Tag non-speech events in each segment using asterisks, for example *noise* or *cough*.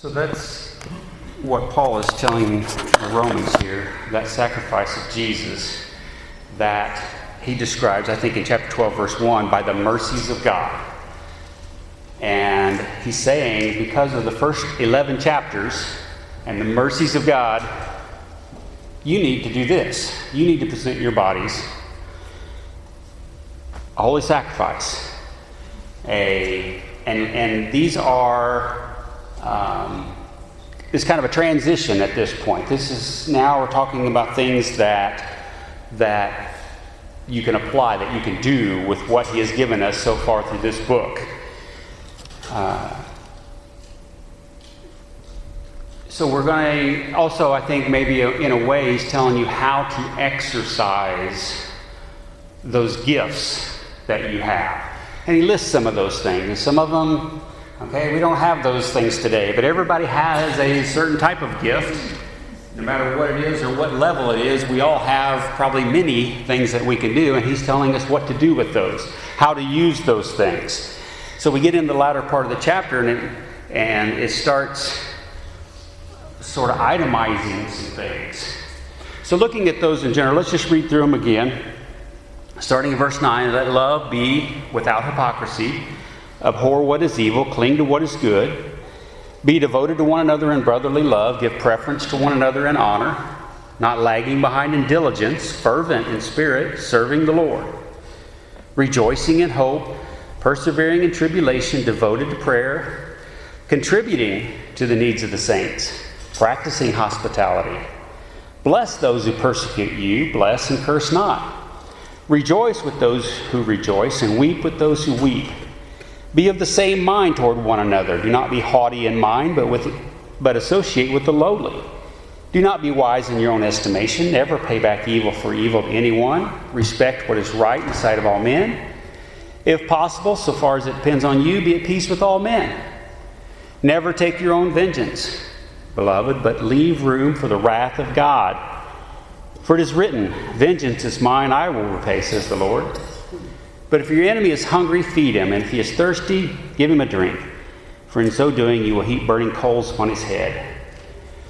So that's what Paul is telling the Romans here that sacrifice of Jesus that he describes, I think, in chapter 12, verse 1, by the mercies of God. And he's saying, because of the first 11 chapters and the mercies of God, you need to do this. You need to present your bodies a holy sacrifice. A, and, and these are, um, it's kind of a transition at this point. This is now we're talking about things that, that you can apply, that you can do with what he has given us so far through this book. Uh, so we're going to also, I think, maybe in a way, he's telling you how to exercise those gifts that you have. And he lists some of those things. And some of them, okay, we don't have those things today, but everybody has a certain type of gift. No matter what it is or what level it is, we all have probably many things that we can do, and he's telling us what to do with those, how to use those things. So we get in the latter part of the chapter, and it, and it starts sort of itemizing some things. So, looking at those in general, let's just read through them again. Starting in verse 9, let love be without hypocrisy. Abhor what is evil, cling to what is good. Be devoted to one another in brotherly love, give preference to one another in honor, not lagging behind in diligence, fervent in spirit, serving the Lord. Rejoicing in hope, persevering in tribulation, devoted to prayer, contributing to the needs of the saints, practicing hospitality. Bless those who persecute you, bless and curse not. Rejoice with those who rejoice, and weep with those who weep. Be of the same mind toward one another. Do not be haughty in mind, but, with, but associate with the lowly. Do not be wise in your own estimation. Never pay back evil for evil to anyone. Respect what is right in the sight of all men. If possible, so far as it depends on you, be at peace with all men. Never take your own vengeance, beloved, but leave room for the wrath of God. For it is written, Vengeance is mine, I will repay, says the Lord. But if your enemy is hungry, feed him, and if he is thirsty, give him a drink. For in so doing, you will heap burning coals on his head.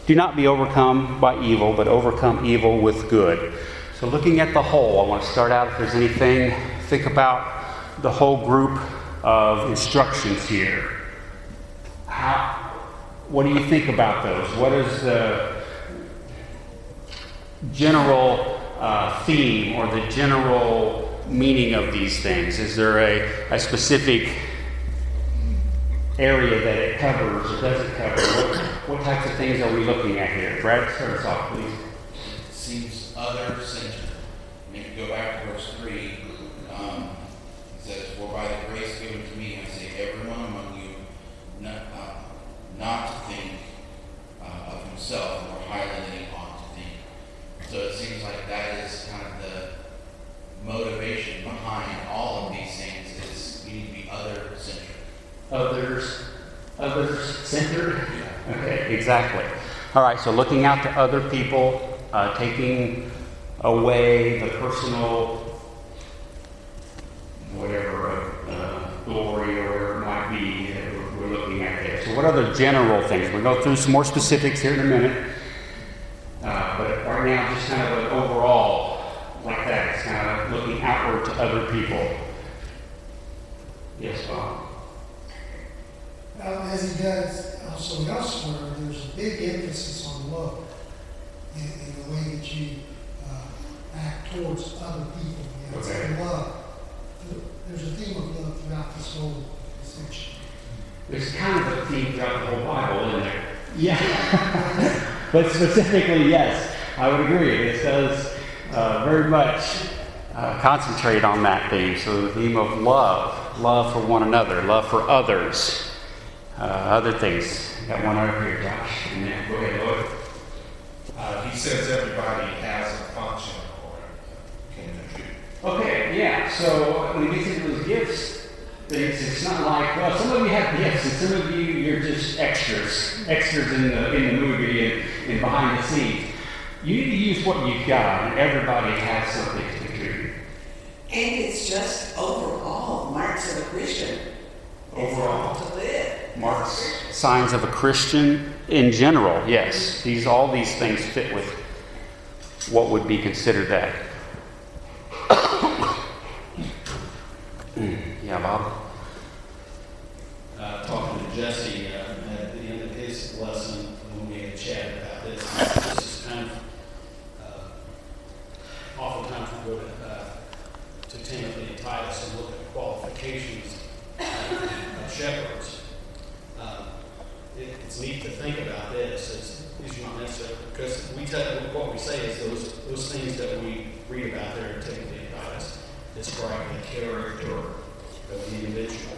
Do not be overcome by evil, but overcome evil with good. So, looking at the whole, I want to start out if there's anything, think about the whole group of instructions here. How, what do you think about those? What is the general uh, theme or the general meaning of these things? Is there a, a specific area that it covers or doesn't cover? What, what types of things are we looking at here? Brad, start us off, please. Seems other centered. And if you go back to verse 3, um, it says, For by the grace given to me, I say, everyone among you not, uh, not to think uh, of himself more highly than he ought to think. so it seems like that is kind of motivation behind all of these things is you need to be other centered. Others, others centered. Yeah. Okay, exactly. All right. So looking out to other people, uh, taking away the personal, whatever uh, glory or whatever it might be that we're looking at there. So what other general things? We'll go through some more specifics here in a minute. Uh, but right now, just kind of an overall like that. It's kind of looking outward to other people. Yes, Bob. Well, as he does also elsewhere, there's a big emphasis on love in, in the way that you uh, act towards other people. You know, okay. love. There's a theme of love throughout this whole section. There's kind of a theme throughout the whole Bible, isn't there? Yeah. *laughs* but specifically, yes, I would agree. It says uh, very much uh, concentrate on that theme. So the theme of love, love for one another, love for others, uh, other things. Got one over here, Josh. And then go ahead, Lord. Uh, he says everybody has a function or can contribute. Okay, yeah. So when we get into those gifts, it's, it's not like, well, some of you have gifts, and some of you, you're just extras, extras in the, in the movie and, and behind the scenes. You need to use what you've got, and everybody has something. And it's just overall marks of a Christian. Overall. to live. marks, signs of a Christian in general, yes. These, all these things fit with what would be considered that. *coughs* yeah, Bob? uh, talking to Jesse uh, at the end of his lesson when we had chatted about this. This is kind of, uh, oftentimes we go to, uh, to Timothy and Titus and look at qualifications of shepherds. Um, it, it's neat to think about this. It's, these are not necessarily because we tell what we say is those those things that we read about there in Timothy and Describe the character of the individual.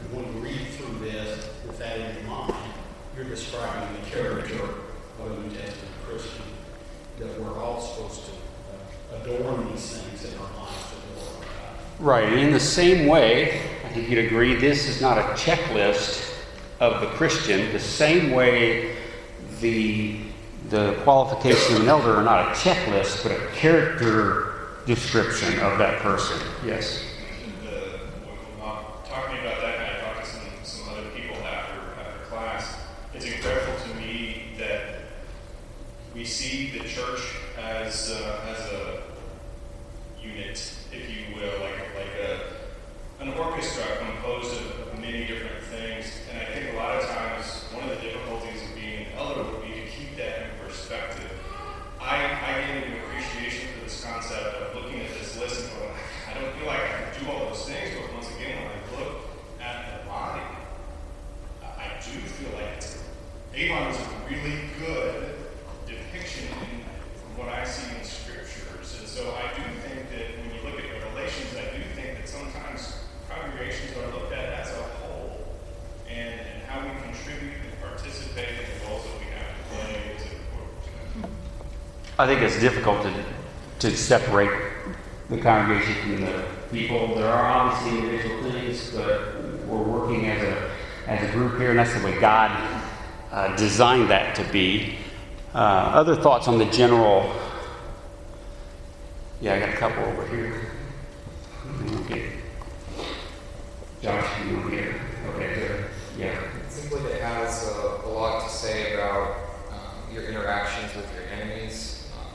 And when you read through this with that in mind, you're describing the character of a New Testament Christian, that we're all supposed to uh, adorn these things in our lives to glorify. Right, and in the same way, I think you'd agree, this is not a checklist of the Christian, the same way the, the qualifications of an elder are not a checklist, but a character description of that person. Yes. talking about that, and I talked to some, some other people after, after class, it's incredible to me that we see the church as, as a unit, if you will, like, like a, an orchestra composed of many different things. And I think a lot of times, one of the difficulties of being an elder would be to keep that in perspective. I, I gained an appreciation for this concept of looking at this list and going, I don't feel like I can do all those things, but once again, when I look at the body, I, do feel like it's, Avon is a really good depiction in, from what I see in scriptures. And so I do think that when you look at Revelations, I do think that sometimes congregations are looked at as a whole and, and how we contribute and participate in the roles that we have to play is important. I think it's difficult to, to separate the congregation the people. There are obviously individual things, but we're working as a, as a group here, and that's the way God uh, designed that to be. Uh, other thoughts on the general? Yeah, I got a couple over here. Okay. Josh, you get Okay, good. Yeah. Simply, it has a, a lot to say about um, your interactions with your enemies. Um,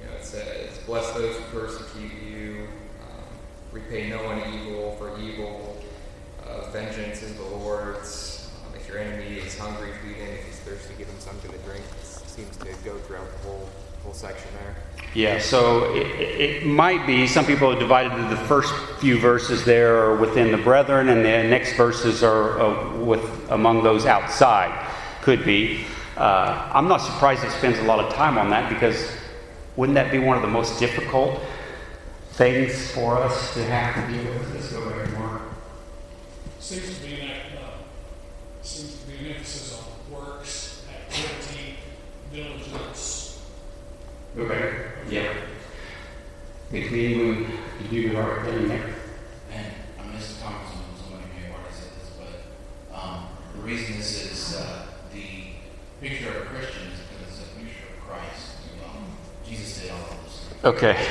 you know, it says, "Bless those who persecute you. Um, repay no one evil for evil. Uh, vengeance is the Lord's. Um, if your enemy is hungry, feed him. If he's thirsty, give him something to drink." It seems to go throughout the whole whole section there. Yeah, so it, it might be some people have divided the first few verses there are within the brethren, and the next verses are uh, with among those outside. Could be. Uh, I'm not surprised it spends a lot of time on that because wouldn't that be one of the most difficult things for us to have to deal with? Let's go back more. Seems to be an, uh, seems to be an emphasis on works, activity, diligence. Okay. Yeah. It's me when you do the right thing there. And I missed the comments on somebody may have already said this, but um, the reason this is uh, the picture of a Christian is because it's a picture of Christ. Okay,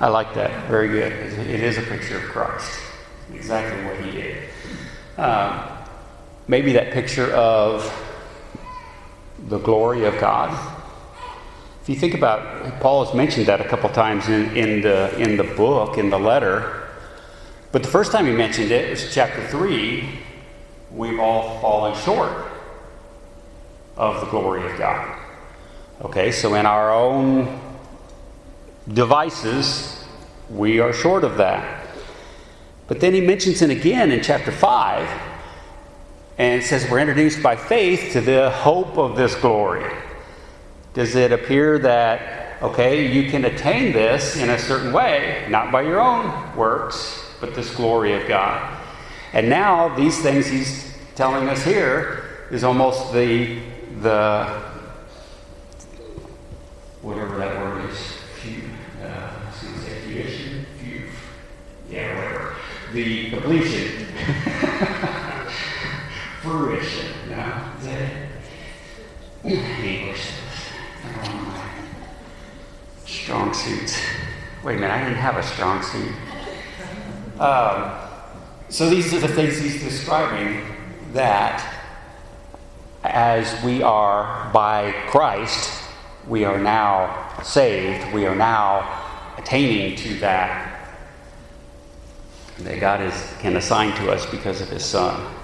I like that. Very good. It is a picture of Christ. Exactly what he did. Um, maybe that picture of the glory of God. If you think about, Paul has mentioned that a couple times in, in the in the book, in the letter. But the first time he mentioned it was chapter three. We've all fallen short of the glory of God. Okay, so in our own devices, we are short of that. But then he mentions it again in chapter 5, and says we're introduced by faith to the hope of this glory. Does it appear that, okay, you can attain this in a certain way, not by your own works, but this glory of God? And now, these things he's telling us here is almost the, the whatever that word is, few, uh, I was going to say fruition, few, yeah, whatever. The completion, *laughs* fruition. No, is that it? English. Strong suits. Wait a minute, I didn't have a strong suit. Um, so these are the things he's describing that as we are by Christ, we are now saved, we are now attaining to that that God is, can assign to us because of His Son.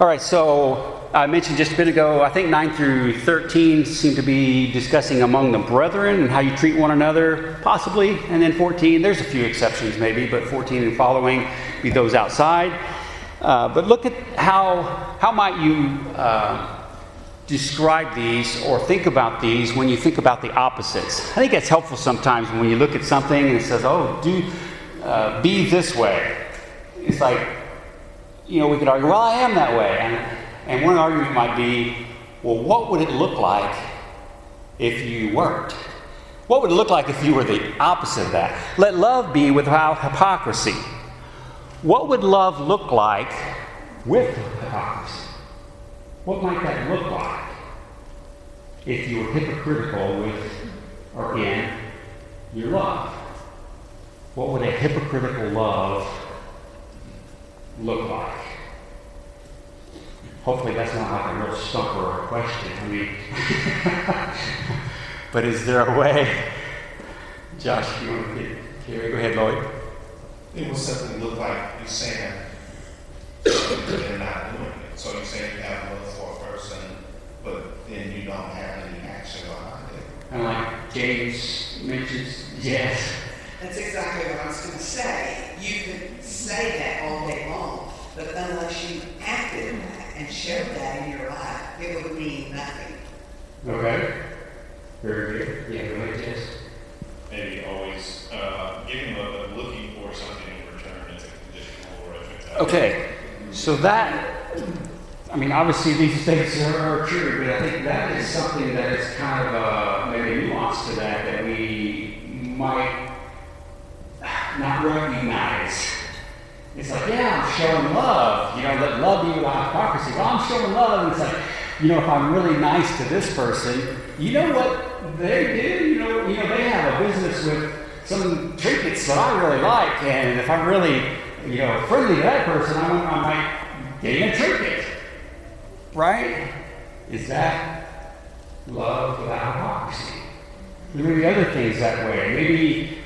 All right, so I mentioned just a bit ago, I think 9 through 13 seem to be discussing among the brethren and how you treat one another, possibly. And then 14, there's a few exceptions maybe, but 14 and following be those outside. Uh, but look at how, how might you uh, describe these or think about these when you think about the opposites. I think that's helpful sometimes when you look at something and it says, oh, do uh, be this way. It's like, you know, we could argue, well, I am that way. And, and one argument might be, well, what would it look like if you weren't? What would it look like if you were the opposite of that? Let love be without hypocrisy. What would love look like with hypocrisy? What might that look like if you were hypocritical with or in your love? What would a hypocritical love look like? Hopefully, that's not like a real stumper or a question. I mean, *laughs* but is there a way? Josh, you want to? Go ahead, Lloyd. It will simply look like you're saying they're not doing it. So you're saying you have love for a person, but then you don't have any action behind it. And like James mentions, yes. That's exactly what I was going to say. You could say that all day long, but unless you acted that and showed that in your life, it would mean nothing. Okay. Very good. Yeah, go ahead, Jess. Maybe always uh, giving love, but looking for something in return as a conditional or a transaction. Okay, so that, I mean, obviously these things are true, but I think that is something that is kind of a, maybe nuance to that that we might not recognize. It's like, yeah, I'm showing love. You know, let love be without hypocrisy. Well, I'm showing love. And it's like, you know, if I'm really nice to this person, you know what they do? You know, you know, they have a business with some trinkets that I really like. And if I'm really, you know, friendly to that person, I, I might get a trinket. Right? Is that love without hypocrisy? Maybe other things that way. Maybe,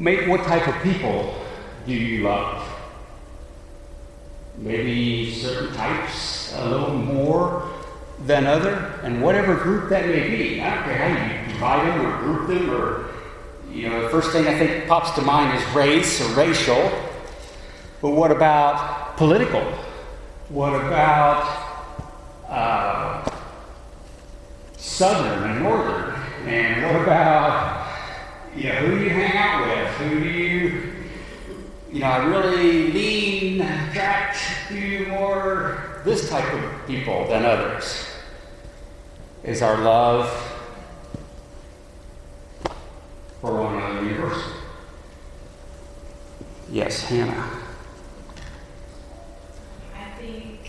maybe what type of people do you love? Maybe certain types a little more than other, and whatever group that may be. I don't care how you divide them or group them, or you know, the first thing I think pops to mind is race or racial. But what about political? What about uh, southern and northern? And what about you know, who do you hang out with? Who do you you know, I really lean, attract to more this type of people than others. Is our love for one another universal? Yes, Hannah. I think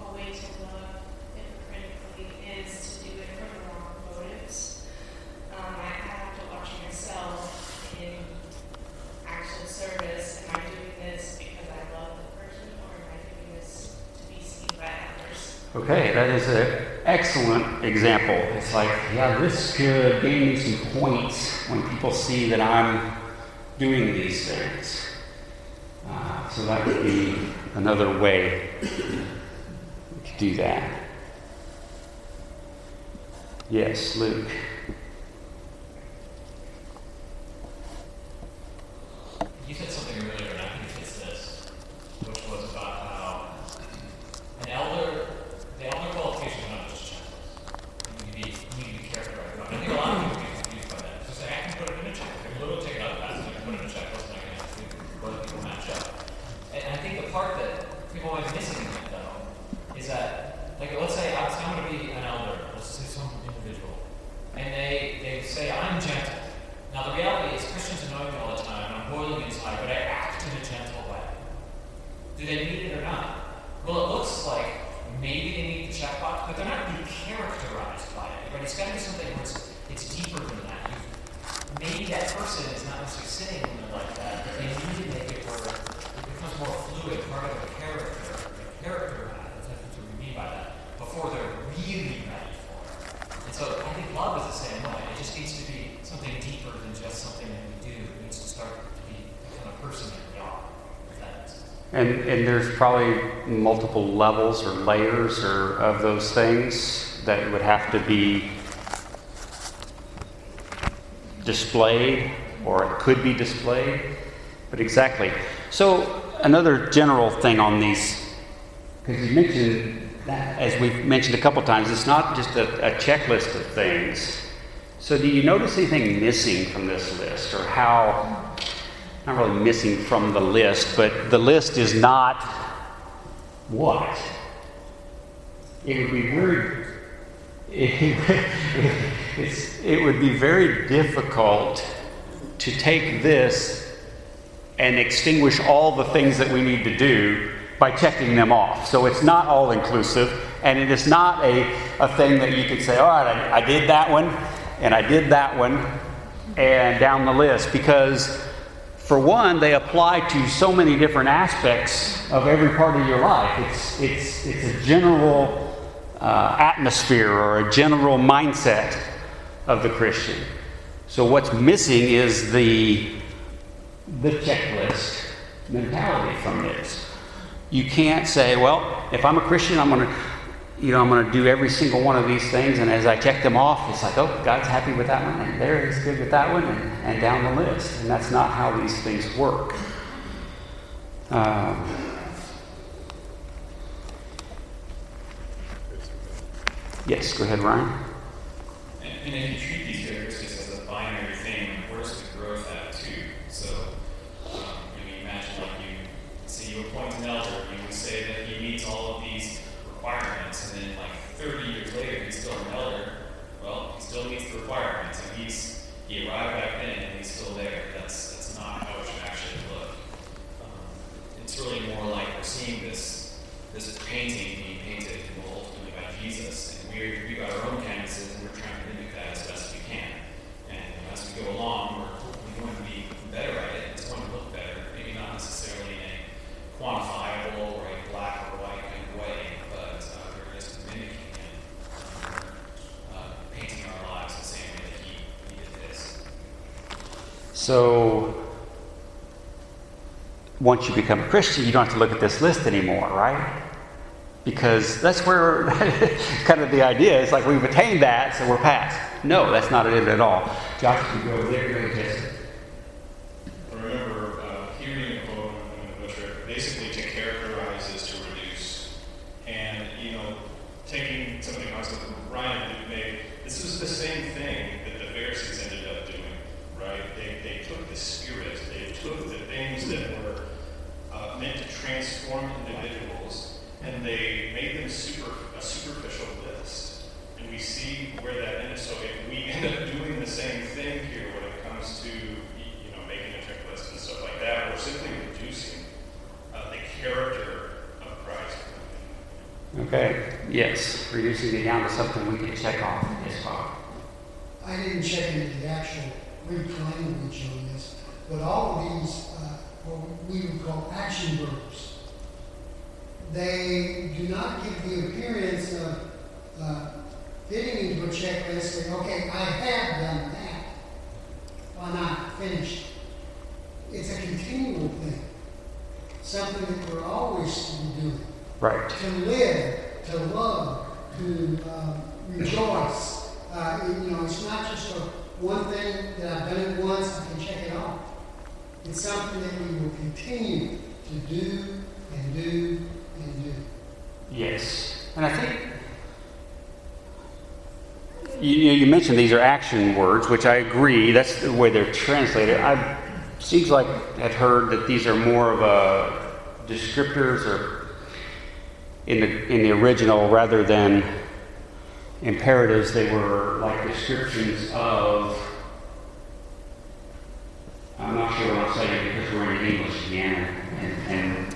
a way to love hypocritically is to do it for the wrong motives. Um, I have to watch myself in actual service. Am I doing this because I love the person, or am I doing this to be seen by others? Okay, that is an excellent example. It's like, yeah, this could gain me some points when people see that I'm doing these things. Uh, so that would be another way to do that. Yes, Luke. You said something earlier, and I think it fits this, which was about how an elder, the elder qualification is not just checklists. You need to be, you need to be careful about it. I think a lot of people get confused by that. So say, I can put it in a checklist. I can literally take it out of the past, and I can put it in a checklist, and I can ask people whether people match up. And I think the part that people might be missing in that, though, is that, like, let's say I'm, I'm going to be an elder, let's say some individual, and they, they say, I'm gentle. Now, the reality is, Christians annoy me all the time, and I'm boiling inside, but I act in a gentle way. Do they need it or not? Well, it looks like maybe they need the checkbox, but they're not being characterized by it. Right? It's got to be something where it's, it's deeper than that. You, maybe that person is not necessarily sitting in there like that, but they need to make it where it becomes more fluid, part of a character, a character the person that we are. If that makes sense. And, and there's probably multiple levels or layers or of those things that would have to be displayed or it could be displayed. But exactly. So, another general thing on these, because you mentioned that, as we've mentioned a couple times, it's not just a, a checklist of things. So, do you notice anything missing from this list or how, not really missing from the list, but the list is not what? It would be very, it, it's, it would be very difficult to take this and extinguish all the things that we need to do by checking them off. So it's not all inclusive, and it is not a, a thing that you can say, all right, I, I did that one, and I did that one, and down the list, because for one, they apply to so many different aspects of every part of your life. It's, it's, it's a general uh, atmosphere or a general mindset of the Christian. So what's missing is the the checklist mentality from this. You can't say, well, if I'm a Christian, I'm going to, you know, I'm going to do every single one of these things, and as I check them off, it's like, oh, God's happy with that one, and there He's good with that one, and, and down the list. And that's not how these things work. Um, yes, go ahead, Ryan. And, and if you treat these characteristics as a binary thing, where's the growth at too? So, um, you know, imagine like you say you appoint an elder, you would say that he meets all of these requirements, and then like 30 years later he's still an elder. Well, he still meets the requirements, and he's he arrived back then and he's still there. That's that's not how it should actually look. Um, it's really more like we're seeing this this painting being painted well, ultimately by Jesus, and we we got our own canvases and we're trying to mimic that as best we can. And as we go along, we're hopefully going to be better at it. It's going to look better, maybe not necessarily in a quantifiable or a black or white kind of way, but uh, we're just mimicking and um, uh, painting our lives the same way that he, he did this. So, once you become a Christian, you don't have to look at this list anymore, right? Because that's where *laughs* kind of the idea is like we've attained that, so we're past. No, that's not it at all. Go there, go ahead, Jesse. I remember uh, hearing a quote, I'm going to butcher it, basically to characterize is to reduce. And, you know, taking something else that Ryan made, this was the same thing that the Pharisees ended up doing, right? They, they took the spirit, they took the things that were uh, meant to transform individuals, and they made them super, a superficial list. And we see where that ends. So if we end up doing the same thing here when it comes to, you know, making a checklist and stuff like that, we're simply reducing uh, the character of Christ. Okay, yes, reducing it down to something we can check off. Yes, Bob. I didn't check into the actual Greek language on this, but all of these, uh, what we would call action verbs, they do not give the appearance of uh, fitting into a checklist saying, okay, I have done that. Why not finished? It's a continual thing, something that we're always to be doing. Right. To live, to love, to um, rejoice. Uh, it- you know, it's not just a one thing that I've done it once, I can check it off. It's something that we will continue to do and do and do. Yes. And I think you, you, mentioned these are action words, which I agree. That's the way they're translated. I seems like I've heard that these are more of a descriptors or in the in the original rather than imperatives. They were like descriptions of. I'm not sure what I'm saying because we're in English again, and,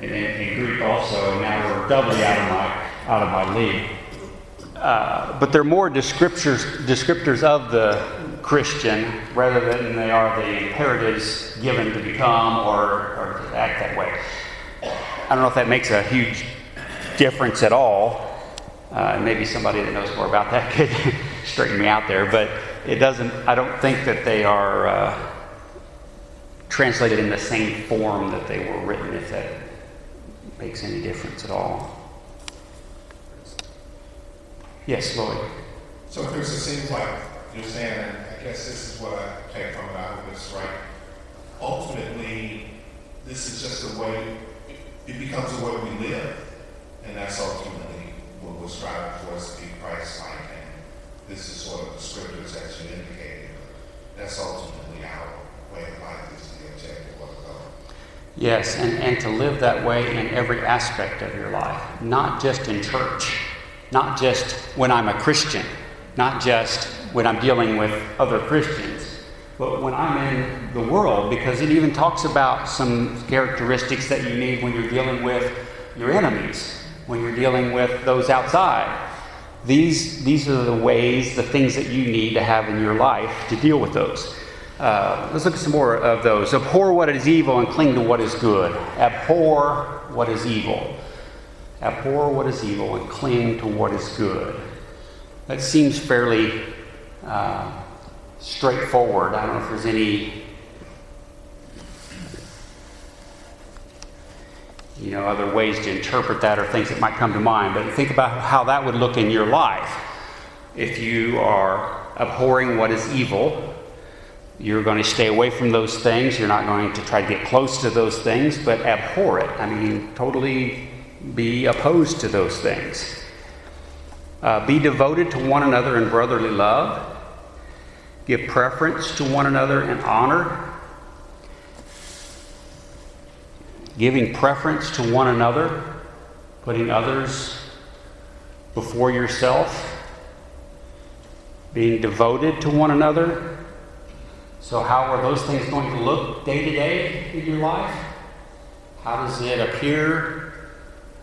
and Greek also. Now we're doubly out of my out of my league. Uh, but they're more descriptors descriptors of the Christian rather than they are the imperatives given to become or, or to act that way. I don't know if that makes a huge difference at all. Uh, maybe somebody that knows more about that *laughs* could straighten me out there, but it doesn't. I don't think that they are uh, translated in the same form that they were written, if that makes any difference at all. Yes, Lloyd. So, Chris, it seems like you're saying, and I guess this is what I take from it, I hope it's right. Ultimately, this is just a way, it becomes a way we live. And that's ultimately what we're striving for is to be Christ-like. And this is sort of the scriptures that you indicated. That's ultimately our way of life is the objective of goal. Yes, and, and to live that way in every aspect of your life, not just in church, not just when I'm a Christian, not just when I'm dealing with other Christians, but when I'm in the world, because it even talks about some characteristics that you need when you're dealing with your enemies, when you're dealing with those outside. These, these are the ways, the things that you need to have in your life to deal with those. Uh, let's look at some more of those. Abhor what is evil and cling to what is good. Abhor what is evil. Abhor what is evil and cling to what is good. That seems fairly uh, straightforward. I don't know if there's any you know other ways to interpret that or things that might come to mind. But think about how that would look in your life. If you are abhorring what is evil, you're going to stay away from those things. You're not going to try to get close to those things, but abhor it. I mean, totally be opposed to those things. Uh, be devoted to one another in brotherly love. Give preference to one another in honor. Giving preference to one another, putting others before yourself. Being devoted to one another. So, how are those things going to look day to day in your life? How does it appear?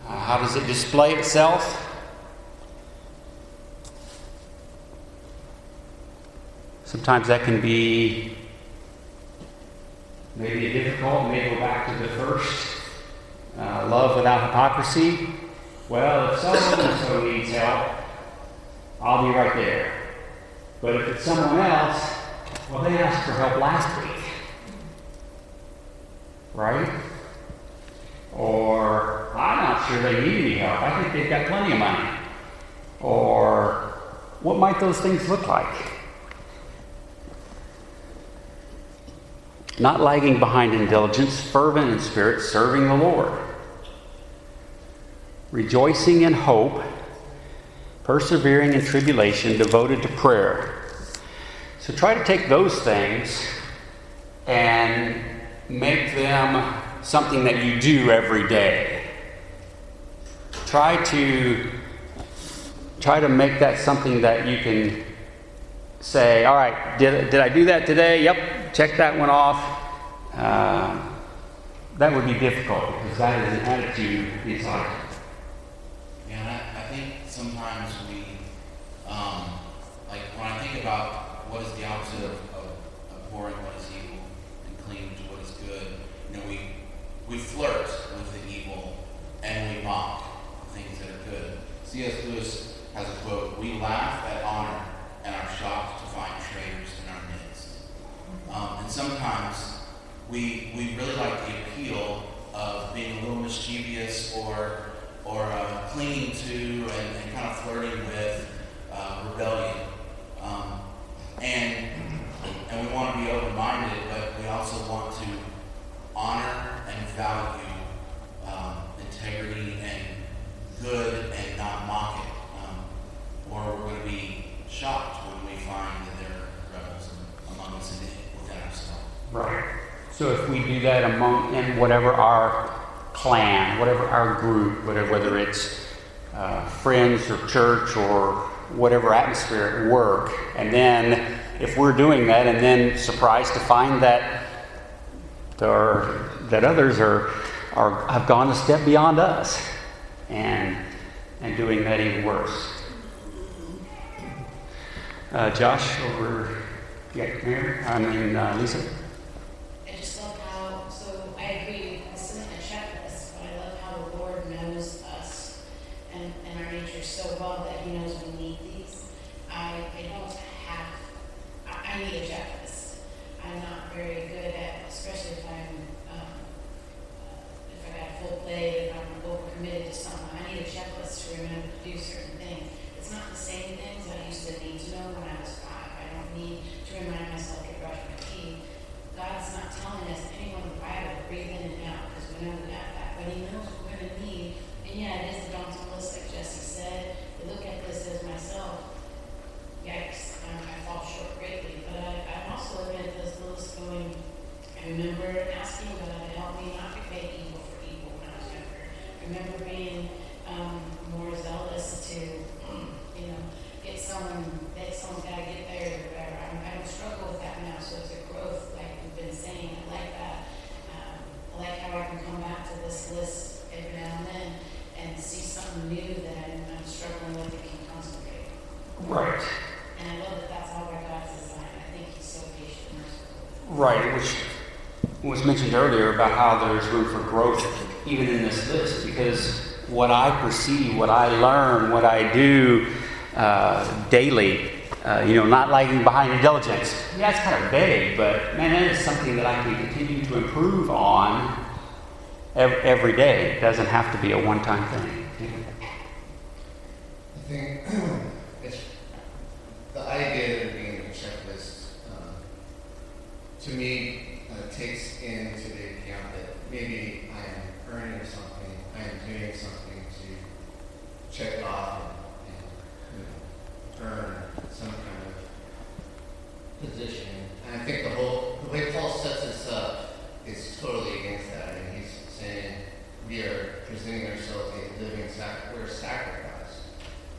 Uh, how does it display itself? Sometimes that can be maybe difficult. May go back to the first uh, love without hypocrisy. Well, if someone so needs help, I'll be right there. But if it's someone else, well, they asked for help last week. Right? Or, I'm not sure they need any help. I think they've got plenty of money. Or, what might those things look like? Not lagging behind in diligence, fervent in spirit, serving the Lord. Rejoicing in hope, persevering in tribulation, devoted to prayer. So try to take those things and make them something that you do every day. Try to try to make that something that you can say, all right, did, did I do that today? Yep, check that one off. Uh, that would be difficult because that is an attitude inside. Yeah, I think sometimes we, um, like when I think about what is the opposite of, of abhorring what is evil and clinging to what is good, you know, we we flirt with the evil and we mock things that are good. C.S. Lewis has a quote: "We laugh at honor and are shocked to find traitors in our midst." Um, and sometimes we we really like the appeal of being a little mischievous or or uh, clinging to and, and, kind of flirting with uh, rebellion. Um, and and we want to be open-minded, but we also want to honor and value um, integrity and good and not mock it. Um, or we're going to be shocked when we find that there are rebels among us and within ourselves. Right. So if we do that among in whatever our clan, whatever our group, whatever whether it's uh, friends or church or whatever atmosphere at work, and then if we're doing that, and then surprised to find that are, that others are, are have gone a step beyond us, and and doing that even worse. Uh, Josh, over, yeah, I mean uh, Lisa. I just love how, so I agree, this isn't a checklist, but I love how the Lord knows us and, and our nature so well that He knows we need these. I, I don't have, I, I need a checklist. I I'm not very good at, especially if I'm, um, uh, if I got a full plate, if I'm overcommitted to something, I need a checklist to remember to do certain things. It's not the same things I used to need to know when I was five. I don't need to remind myself to brush my teeth. God's not telling us anyone in the Bible to breathe in and out because we know we got that, but He knows what we're going to need. And yeah, it is a daunting list, like Jesse said. To look at this as myself, yikes, um, I fall short greatly. But I, I'm also looking at this list going, I remember asking God to help me not repay evil for evil when I was younger. I remember being um, more zealous to, you know, get someone, that someone's got to get there or whatever. I'm, I don't struggle with that now, so it's a growth, like we've been saying. I like that. Um, I like how I can come back to this list every now and then and see something new that I'm, I'm struggling with and can concentrate. Right. And I love that that's all by God's design. I think He's so patient and merciful. Right, which was mentioned earlier about how there's room for growth even in this list because what I perceive, what I learn, what I do uh, daily, uh, you know, not lagging behind in diligence. Yeah, it's kind of vague, but man, that is something that I can continue to improve on ev- every day. It doesn't have to be a one time thing. I think it's the idea of it being a checklist. Um, to me, uh, takes into the account that maybe I am earning something, I am doing something to check off and, and you know, earn some kind of position. And I think the whole the way Paul sets this up is totally against that. I mean, he's saying we are presenting ourselves a living sac- we're sacrifice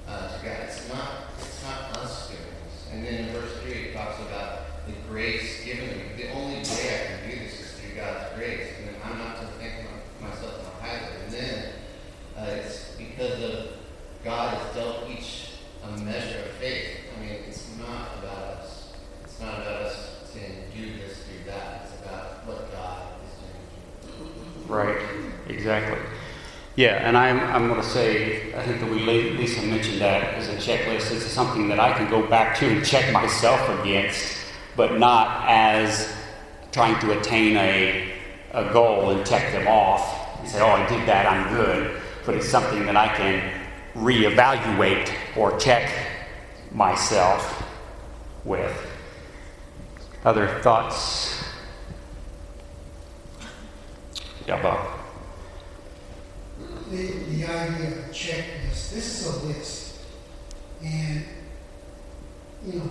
uh, to God. It's not, it's not us doing this. And then in verse 3, it talks about grace given to me. The only way I can do this is through God's grace. And then I'm not to think of myself more highly. And then uh, it's because of God has dealt each a measure of faith. I mean, it's not about us. It's not about us saying, do this, do that. It's about what God is doing. Right, exactly. Yeah, and I'm, I'm going to say, I think that we, Lisa mentioned that as a checklist. It's something that I can go back to and check myself against, but not as trying to attain a, a goal and check them off and say, oh, I did that, I'm good. But it's something that I can reevaluate or check myself with. Other thoughts? Yeah, Bob. the, the idea of checklist, this is a list. And, you know,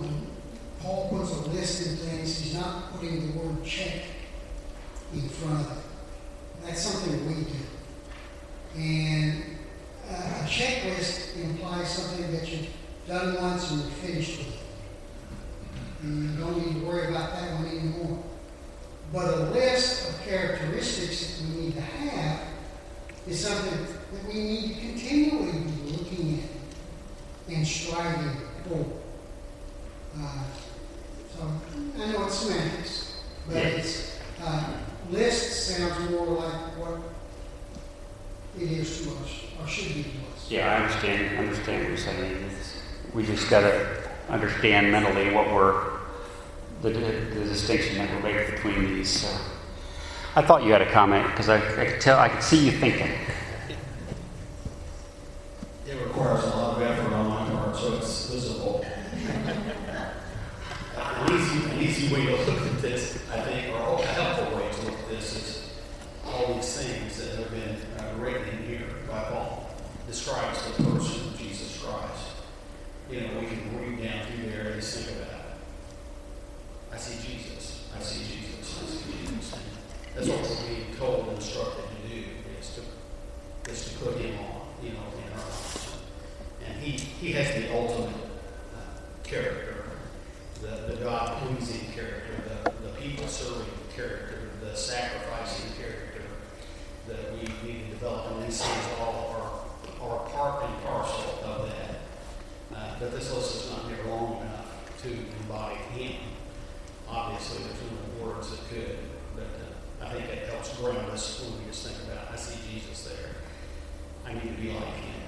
Paul puts a list of things, he's not putting the word check in front of it. That's something we do. And a checklist implies something that you've done once and you're finished with. And you don't need to worry about that one anymore. But a list of characteristics that we need to have is something that we need to continually be looking at and striving for. Uh, so I know it's semantics, but it's uh, list sounds more like what it is to us or should be to us. Yeah, I understand. Understand what you're saying. It's, we just got to understand mentally what we're the, the distinction that we're making between these. So. I thought you had a comment because I, I could tell. I could see you thinking. It requires a lot of effort on my part, so it's visible. *laughs* Easy, way to look at this, I think, or a helpful way to look at this is all these things that have been uh, written here by Paul describes the person of Jesus Christ. You know, we can read down through there and just think about it. I see Jesus. I see Jesus. I see Jesus. That's what we're being told and instructed to do is to is to put him on, you know, in our lives. And he he has the ultimate uh, character, the, the God pleasing character, the, the people serving character, the sacrificing character that we need to develop. And these things all are are part and parcel of that. Uh, but this list is not near long enough to embody him. Obviously, there's no words that could, but uh, I think that helps ground us when we just think about, I see Jesus there. I need to be like him.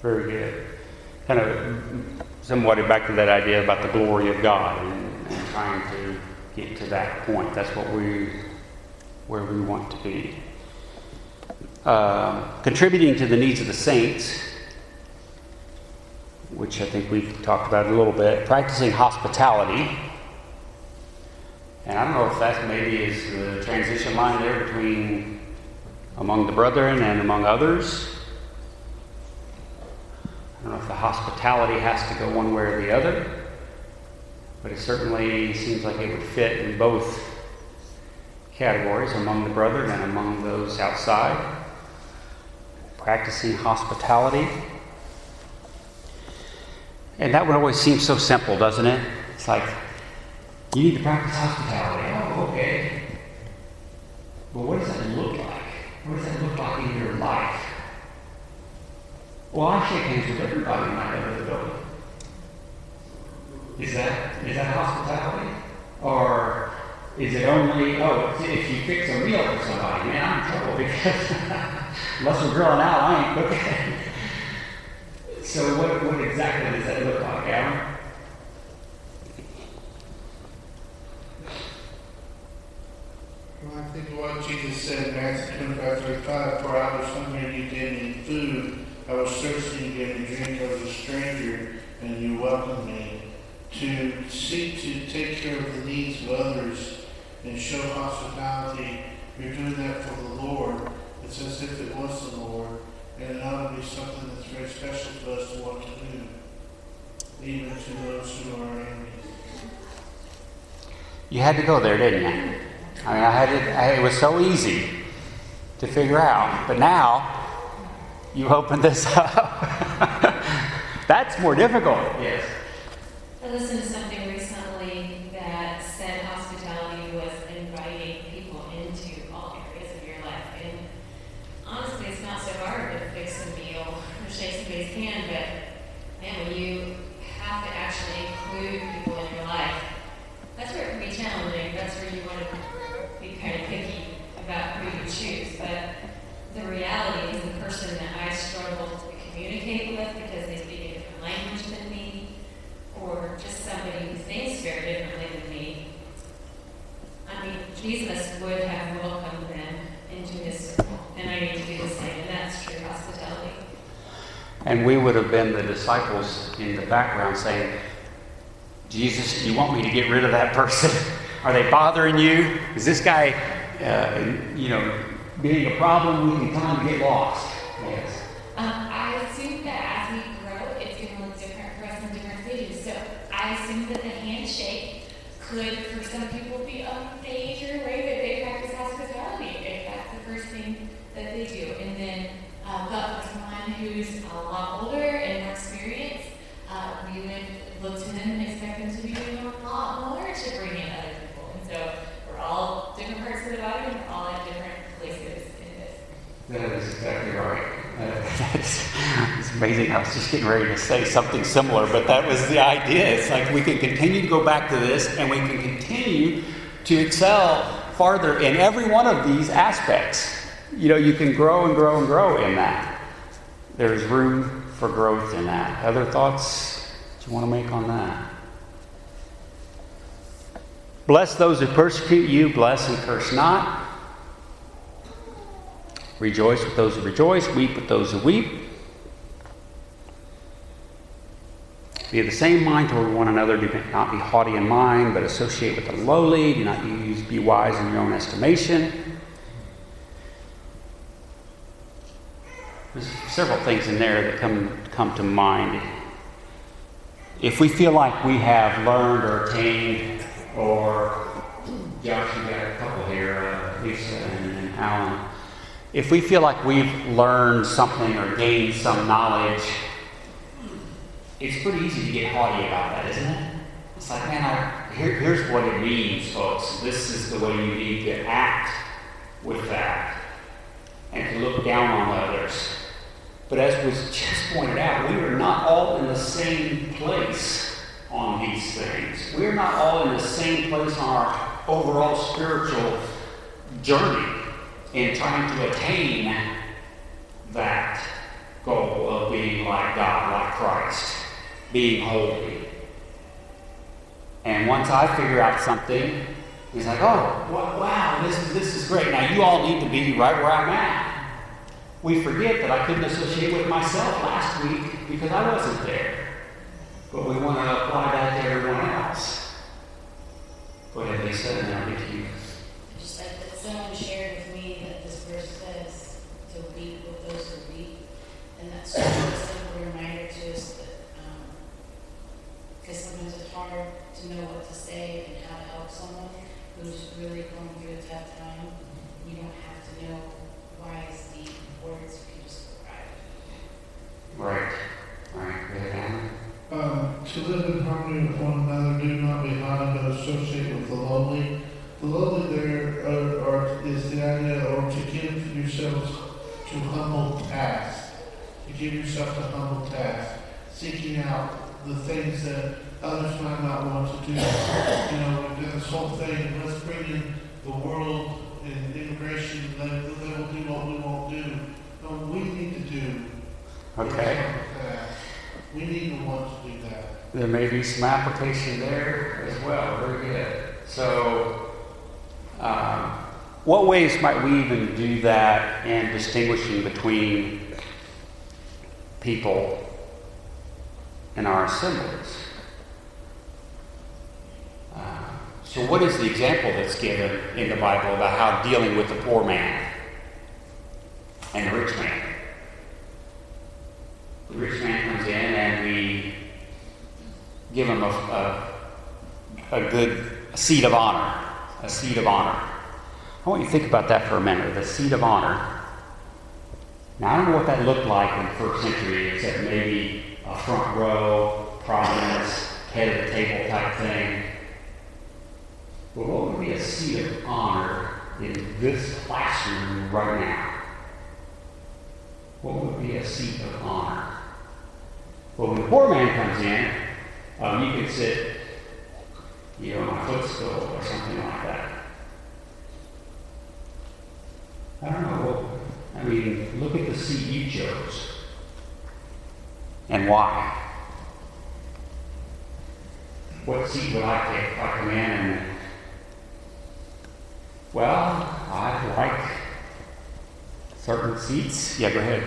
Very good. Kind of somewhat back to that idea about the glory of God and, and trying to get to that point. That's what we, where we want to be. Uh, contributing to the needs of the saints, which I think we've talked about a little bit. Practicing hospitality. And I don't know if that maybe is the transition line there between among the brethren and among others. I don't know if the hospitality has to go one way or the other, but it certainly seems like it would fit in both categories among the brethren and among those outside. Practicing hospitality. And that would always seem so simple, doesn't it? It's like, you need to practice hospitality. Oh, okay. But what does that look like? What does that look like in your life? Well, I shake hands with everybody when I enter the building. Is that is that hospitality? Or is it only, oh, if you fix a meal for somebody, man, I'm in trouble because *laughs* unless we're grilling out, I ain't cooking. *laughs* so what, what exactly does that look like, Adam? Well, I think what Jesus said in Matthew 25, 35, for I was hungry and you gave me food, I was thirsty and gave me drink, I was a stranger and you welcomed me. To seek to take care of the needs of others and show hospitality, you're doing that for the Lord. It's as if it was the Lord, and it ought to be something that's very special to us to want to do, even to those who are enemies. You had to go there, didn't you? I mean, I had it, I, it was so easy to figure out. But now, you open this *laughs* up. That's more difficult. Yes. I listened to something recently that said hospitality was inviting people into all areas of your life. And honestly, it's not so hard to fix a meal or shake somebody's hand, but man, when you have to actually include people in your life, that's where it can be challenging. That's where you want to be kind of picky about who you choose. But the reality is the person that I struggle to communicate with because they speak a different language than me, or just somebody who thinks very differently than me. I mean, Jesus would have welcomed them into his circle, and I need to do the same, and that's true hospitality. And we would have been the disciples in the background saying, Jesus, you want me to get rid of that person? *laughs* Are they bothering you? Is this guy, uh, you know, being a problem? We can time to get lost. Yes. Um, I assume that as we grow, it's going to look different for us in different stages. So I assume that the handshake could, for some people, be a major way that they practice hospitality, if that's the first thing that they do. And then, uh, but for someone who's a lot older and more experienced, uh, we would look to them and expect them to be doing a lot more to bring in other people. And so we're all different parts of the body, and we're all at different places in this. That is exactly right. Uh, it's, it's amazing. I was just getting ready to say something similar, but that was the idea. It's like we can continue to go back to this and we can continue to excel farther in every one of these aspects. You know, you can grow and grow and grow in that. There's room for growth in that. Other thoughts that you want to make on that? Bless those who persecute you, bless and curse not. Rejoice with those who rejoice, weep with those who weep. Be of the same mind toward one another. Do not be haughty in mind, but associate with the lowly. Do not use, be wise in your own estimation. There's several things in there that come, come to mind. If we feel like we have learned or attained, or Josh, you got a couple here, uh, Lisa and, and Alan. If we feel like we've learned something or gained some knowledge, it's pretty easy to get haughty about that, isn't it? It's like, man, I, here, here's what it means, folks. This is the way you need to act with that and to look down on others. But as was just pointed out, we are not all in the same place on these things. We're not all in the same place on our overall spiritual journey in trying to attain that goal of being like God, like Christ, being holy. And once I figure out something, He's like, oh, wow, this is, this is great. Now you all need to be right where I'm at. We forget that I couldn't associate with myself last week because I wasn't there. But we want to apply that to everyone else. Go ahead, Lisa, and I'll to you. Just like that someone shared with me that this verse says to weep with those who weep. And that's just because sometimes it's hard to know what to say and how to help someone who's really going through a tough time. You don't have to know wise, deep words, you can just cry. Right. Right. Go ahead, Alan. Um, to live in harmony with one another, do not be haughty, but associate with the lowly. The lowly there uh, are, is the idea, or to give yourselves to humble tasks. To give yourself to humble tasks, seeking out the things that others might not want to do. You know, we've done this whole thing, let's bring in the world and immigration, they, they will do what we won't do. No, we need to do. Okay. We need to want to do that. There may be some application there as well. Very good. So, um, what ways might we even do that in distinguishing between people in our assemblies? Uh, so, what is the example that's given in the Bible about how dealing with the poor man and the rich man? The rich man comes in and we give him a, a, a good seat of honor. A seat of honor. I want you to think about that for a minute. The seat of honor. Now, I don't know what that looked like in the first century, except maybe a front row, prominence, head of the table type thing. But what would be a seat of honor in this classroom right now? What would be a seat of honor? Well, when the poor man comes in, um, you could sit, you know, on a footstool or something like that. I don't know. I mean, look at the seat you chose and why. What seat would I take if I come in well, I like certain seats. Yeah, go ahead.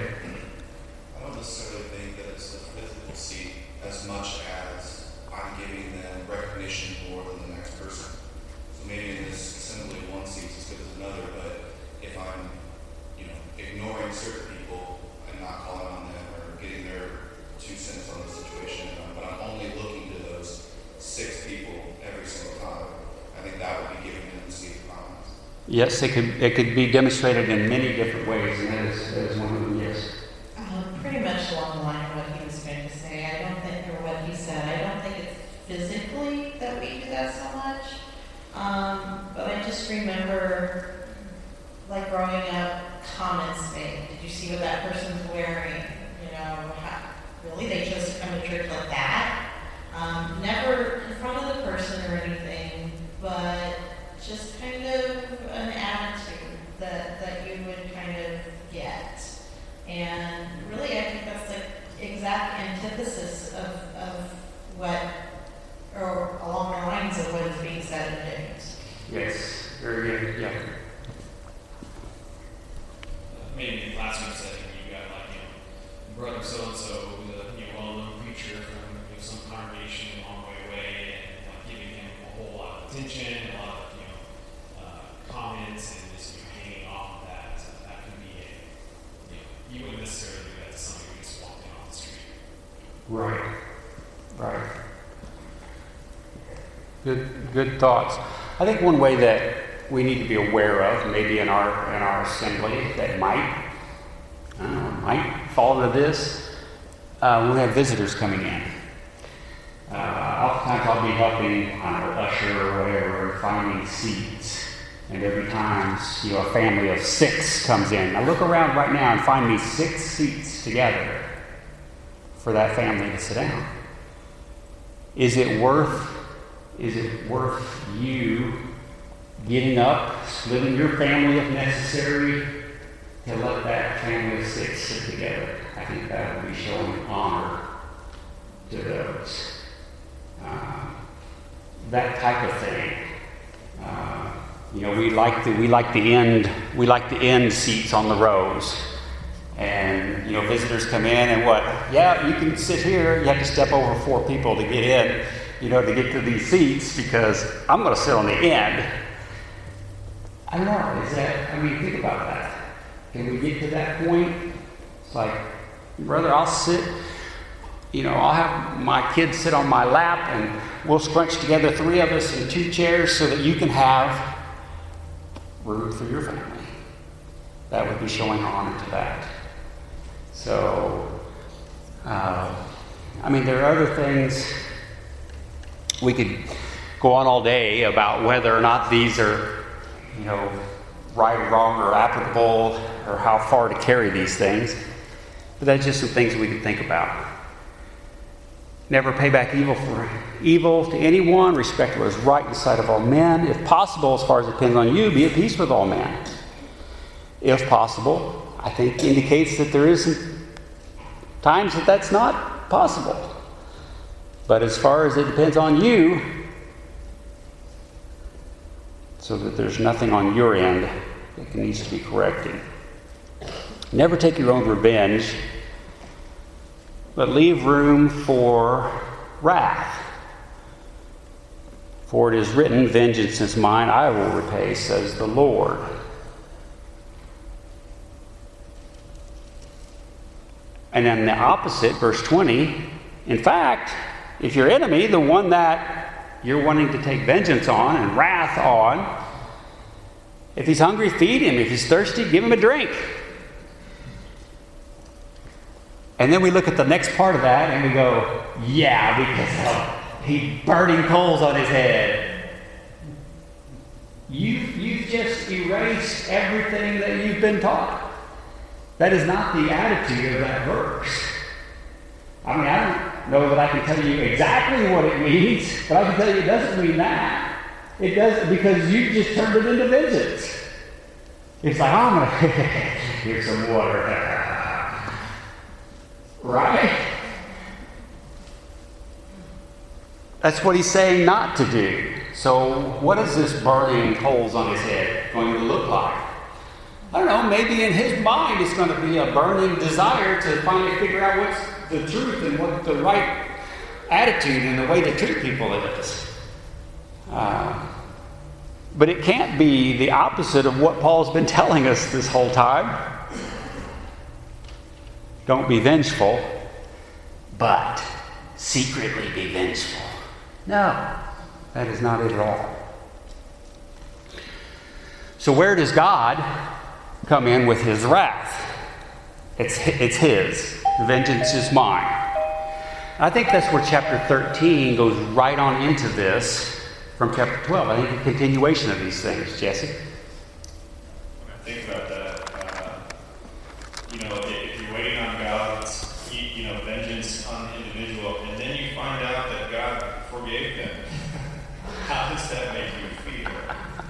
I don't necessarily think that it's the physical seat as much as I'm giving them recognition more than the next person. So maybe in this assembly, one seat is as good as another, but if I'm, you know, ignoring certain people and not calling on them or getting their two cents on the situation, um, but I'm only looking to those six people every single time, I think that would be giving them the seat of prominence. Yes, it could, it could be demonstrated in many different ways, and that is, that is one of them, yes. Um, pretty much along the line of what he was going to say. I don't think, or what he said, I don't think it's physically that we do that so much. Um, but I just remember, like growing up, comments made. Did you see what that person's wearing? You know, how, really, they chose to come to church like that? Um, never in front of the person or anything, but just kind of an attitude that, that you would kind of get. And really, I think that's like exact antithesis of, of what, or along the lines of what is being said in James. Yes, very good, yeah. maybe in a classroom setting, you got like, you know, brother so-and-so, who's a, you know, well-known preacher from you know, some congregation a long way away, and like giving him a whole lot of attention, a lot of, you know, comments, and just, you hanging off of that. So that can be a, you know, you wouldn't necessarily do that to somebody who just walked in off the street. Right, right. Good, good thoughts. I think one way that we need to be aware of, maybe in our in our assembly, that might know, might fall into this. Uh, we have visitors coming in. Uh, oftentimes I'll be helping, I don't know, usher or whatever, finding seats. And every time, you know, a family of six comes in, I look around right now and find me six seats together for that family to sit down. Is it worth is it worth you getting up, splitting your family if necessary, to let that family of six sit together? I think that would be showing honor to those. Um, that type of thing. Um, you know, we like the we like the end we like the end seats on the rows. And you know, visitors come in and what? Yeah, you can sit here. You have to step over four people to get in, you know, to get to these seats because I'm going to sit on the end. I know. Is that? I mean, think about that. Can we get to that point? It's like, brother, I'll sit. You know, I'll have my kids sit on my lap, and we'll scrunch together three of us in two chairs so that you can have room for your family. That would be showing honor to that. So, uh, I mean, there are other things we could go on all day about whether or not these are, you know, right or wrong or applicable or how far to carry these things. But that's just some things we could think about. Never pay back evil for evil to anyone. Respect what is right in the sight of all men. If possible, as far as it depends on you, be at peace with all men. If possible, I think indicates that there is times that that's not possible. But as far as it depends on you, so that there's nothing on your end that needs to be corrected. Never take your own revenge, but leave room for wrath. For it is written, Vengeance is mine, I will repay, says the Lord. And then the opposite, verse 20, in fact, if your enemy, the one that you're wanting to take vengeance on and wrath on, if he's hungry, feed him. If he's thirsty, give him a drink. And then we look at the next part of that and we go, yeah, because he burning coals on his head. You, you've just erased everything that you've been taught. That is not the attitude of that verse. I mean, I don't know that I can tell you exactly what it means, but I can tell you it doesn't mean that. It does because you've just turned it into vengeance. It's like, I'm going to here's *laughs* some water. *laughs* right? That's what he's saying not to do. So, what is this burning coals on his head going to look like? I don't know, maybe in his mind it's going to be a burning desire to finally figure out what's the truth and what the right attitude and the way to treat people is. Uh, but it can't be the opposite of what Paul's been *laughs* telling us this whole time. Don't be vengeful, but secretly be vengeful. No, that is not it at all. So, where does God come in with his wrath? It's, it's his. Vengeance is mine. I think that's where chapter 13 goes right on into this from chapter 12. I think a continuation of these things. Jesse? When I think about that, uh, you know, if you're waiting on God's, you know, vengeance on the individual, and then you find out that God forgave them, how does that make you feel,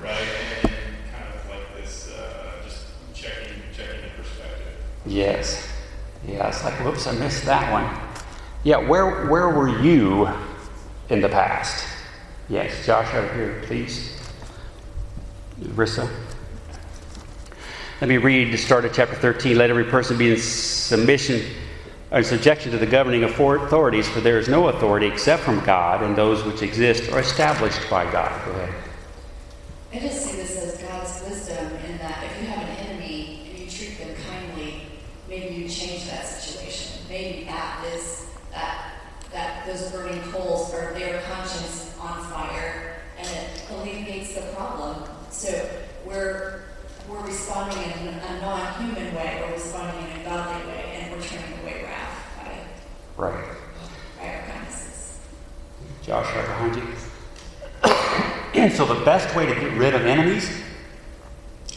right? And, and kind of like this, uh, just checking, checking the perspective. Yes. Yeah, it's like, whoops, I missed that one. Yeah, where, where were you in the past? Yes, Josh, over here, please. Rissa. Let me read the start of chapter 13. Let every person be in submission uh, or subjection to the governing authorities, for there is no authority except from God, and those which exist are established by God. Go ahead. I just see this as God's wisdom in that if you have an enemy and you treat them kindly, maybe you change that situation. Maybe that is that that those burning coals are their conscience on fire and it alleviates the problem. So we're we're responding in a non-human way, we're responding in a godly way, and we're turning away wrath by, Right. by our kindnesses. Josh, right behind you. and so the best way to get rid of enemies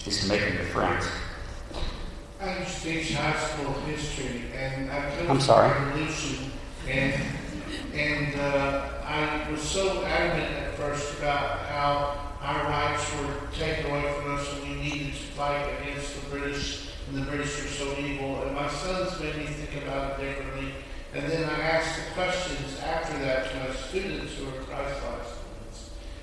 is to make them your friends. I teach high school history, and I I'm sorry. Revolution, and and uh, I was so adamant at first about how our rights were taken away from us, and we needed to fight against the British, and the British were so evil. And my sons made me think about it differently. And then I asked the questions after that to my students who are Christ-like.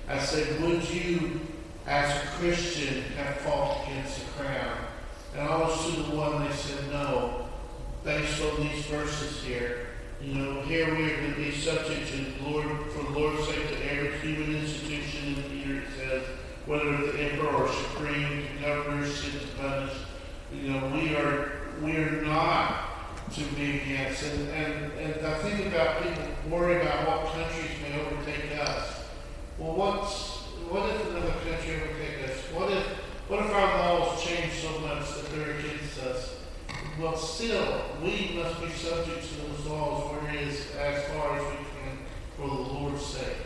I said, "Would you as a Christian, have fought against the crown. And I was to the one they said no, based on these verses here. You know, here we are to be subject to the Lord, for the Lord's sake, to every human institution in here, it says, whether the emperor or supreme, the governor, sit to punish. You know, we are, we are not to be against. And, and, and I think about people worry about what countries may overtake us. Well, what's, what if another country overtake us? What if, what if our laws change so much that they're against us? Well, still, we must be subject to those laws, whereas as far as we can, for the Lord's sake.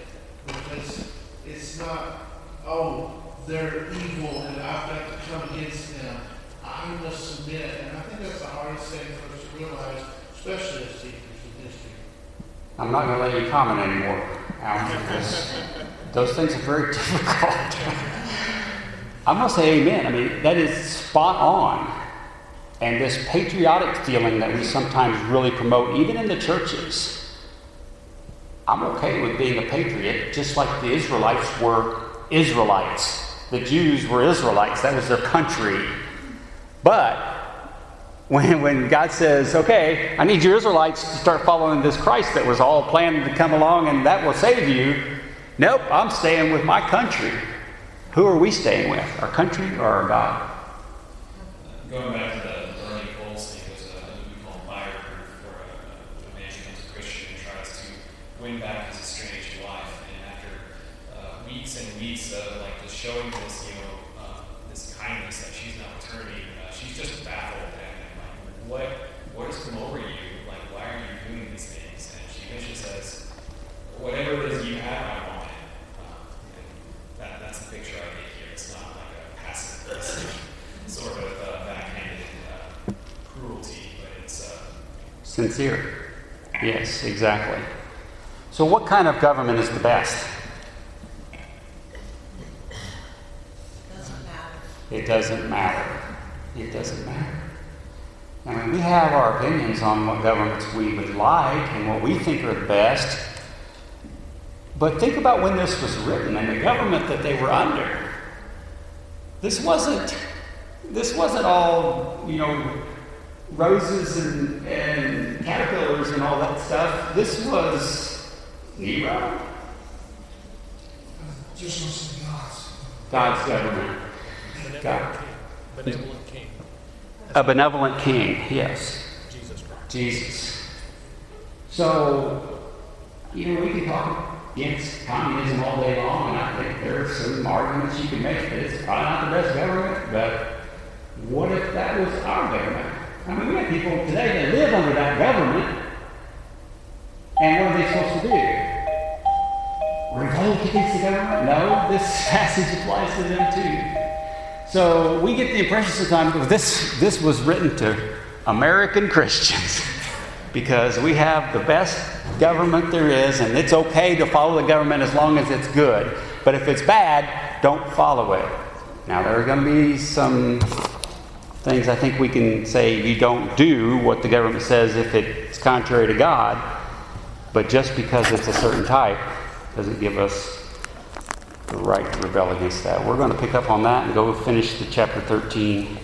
Because it's not, oh, they're evil and I've got to come against them. I must submit. And I think that's the hardest thing for us to realize, especially as teachers in history. I'm not going to let you comment anymore, *laughs* Those things are very *laughs* difficult. I must say amen. I mean, that is spot on. And this patriotic feeling that we sometimes really promote, even in the churches, I'm okay with being a patriot, just like the Israelites were Israelites. The Jews were Israelites, that was their country. But when, when God says, okay, I need you Israelites to start following this Christ that was all planned to come along and that will save you, nope, I'm staying with my country. Who are we staying with? Our country or our God? Going back to the burning coals thing, was a movie called Fireproof, where a, a man becomes a Christian and tries to win back his estranged wife. And after uh, weeks and weeks of like just showing this, you know, uh, this kindness that she's not returning, uh, she's just baffled and like, what, what has come over you? Like, why are you doing these things? And she eventually says, whatever it is you have, I want it. And that, that's the picture I get here. It's not like a passive sort of uh, backhanded uh, cruelty, but it's uh, Sincere. Yes, exactly. So, what kind of government is the best? It doesn't matter. It doesn't matter. It doesn't matter. I mean, we have our opinions on what governments we would like and what we think are the best. But think about when this was written and the government that they were under. This wasn't this wasn't all, you know, roses and, and caterpillars and all that stuff. This was Nero, Just listen to God's. God's government. God. A benevolent king, A benevolent king, yes. Jesus Christ. Jesus. So, you know, we can talk against communism all day long, and I think there are some arguments you can make that it's probably not the best government, but what if that was our government? I mean, we have people today that live under that government, and what are they supposed to do? Revolt against the government? No, this *laughs* passage applies to them too. So we get the impression sometimes that this, this was written to American Christians *laughs* because we have the best government there is, and it's okay to follow the government as long as it's good. But if it's bad, don't follow it. Now, there are going to be some things I think we can say you don't do what the government says if it's contrary to God, but just because it's a certain type doesn't give us the right to rebel against that. We're going to pick up on that and go finish the chapter 13